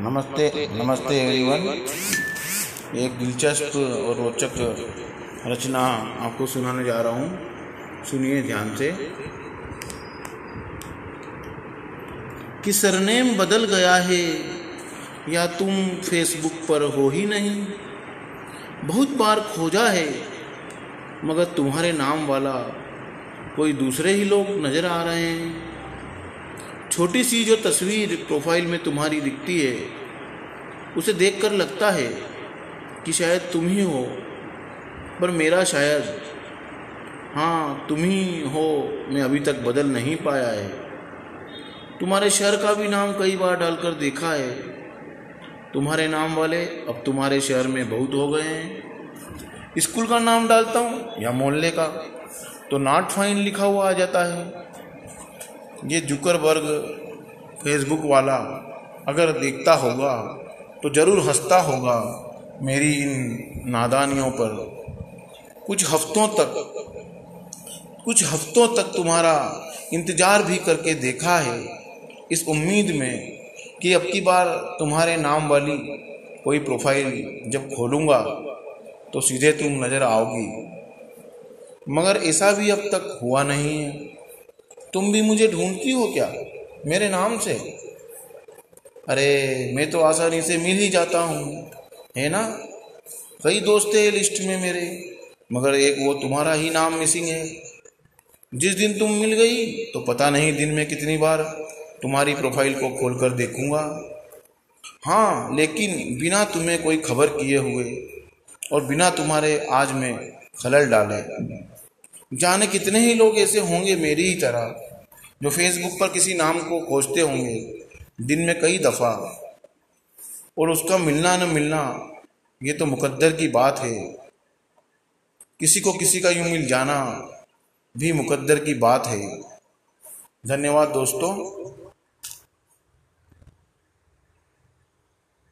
नमस्ते नमस्ते एवरीवन एक दिलचस्प और रोचक रचना आपको सुनाने जा रहा हूँ। सुनिए ध्यान से। कि सरनेम बदल गया है, या तुम फेसबुक पर हो ही नहीं। बहुत बार खोजा है, मगर तुम्हारे नाम वाला कोई दूसरे ही लोग नज़र आ रहे हैं। छोटी सी जो तस्वीर प्रोफ़ाइल में तुम्हारी दिखती है, उसे देखकर लगता है कि शायद तुम ही हो। पर मेरा शायद हाँ तुम ही हो, मैं अभी तक बदल नहीं पाया है। तुम्हारे शहर का भी नाम कई बार डालकर देखा है। तुम्हारे नाम वाले अब तुम्हारे शहर में बहुत हो गए हैं। स्कूल का नाम डालता हूँ या मोहल्ले का तो नॉट फाइन लिखा हुआ आ जाता है। ये जुकरबर्ग फेसबुक वाला अगर देखता होगा तो ज़रूर हंसता होगा मेरी इन नादानियों पर। कुछ हफ्तों तक, कुछ हफ्तों तक तुम्हारा इंतज़ार भी करके देखा है। इस उम्मीद में कि अब की बार तुम्हारे नाम वाली कोई प्रोफ़ाइल जब खोलूँगा तो सीधे तुम नज़र आओगी। मगर ऐसा भी अब तक हुआ नहीं है। तुम भी मुझे ढूंढती हो क्या? मेरे नाम से? अरे, मैं तो आसानी से मिल ही जाता हूँ, है ना? कई दोस्त है लिस्ट में मेरे, मगर एक वो तुम्हारा ही नाम मिसिंग है। जिस दिन तुम मिल गई तो पता नहीं दिन में कितनी बार तुम्हारी प्रोफ़ाइल को खोलकर देखूँगा। हाँ लेकिन बिना तुम्हें कोई खबर किए हुए और बिना तुम्हारे आज में खलल डाले। जाने कितने ही लोग ऐसे होंगे मेरी ही तरह, जो फेसबुक पर किसी नाम को खोजते होंगे, दिन में कई दफ़ा। और उसका मिलना न मिलना, ये तो मुकद्दर की बात है। किसी को किसी का यूँ मिल जाना भी मुकद्दर की बात है। धन्यवाद दोस्तों।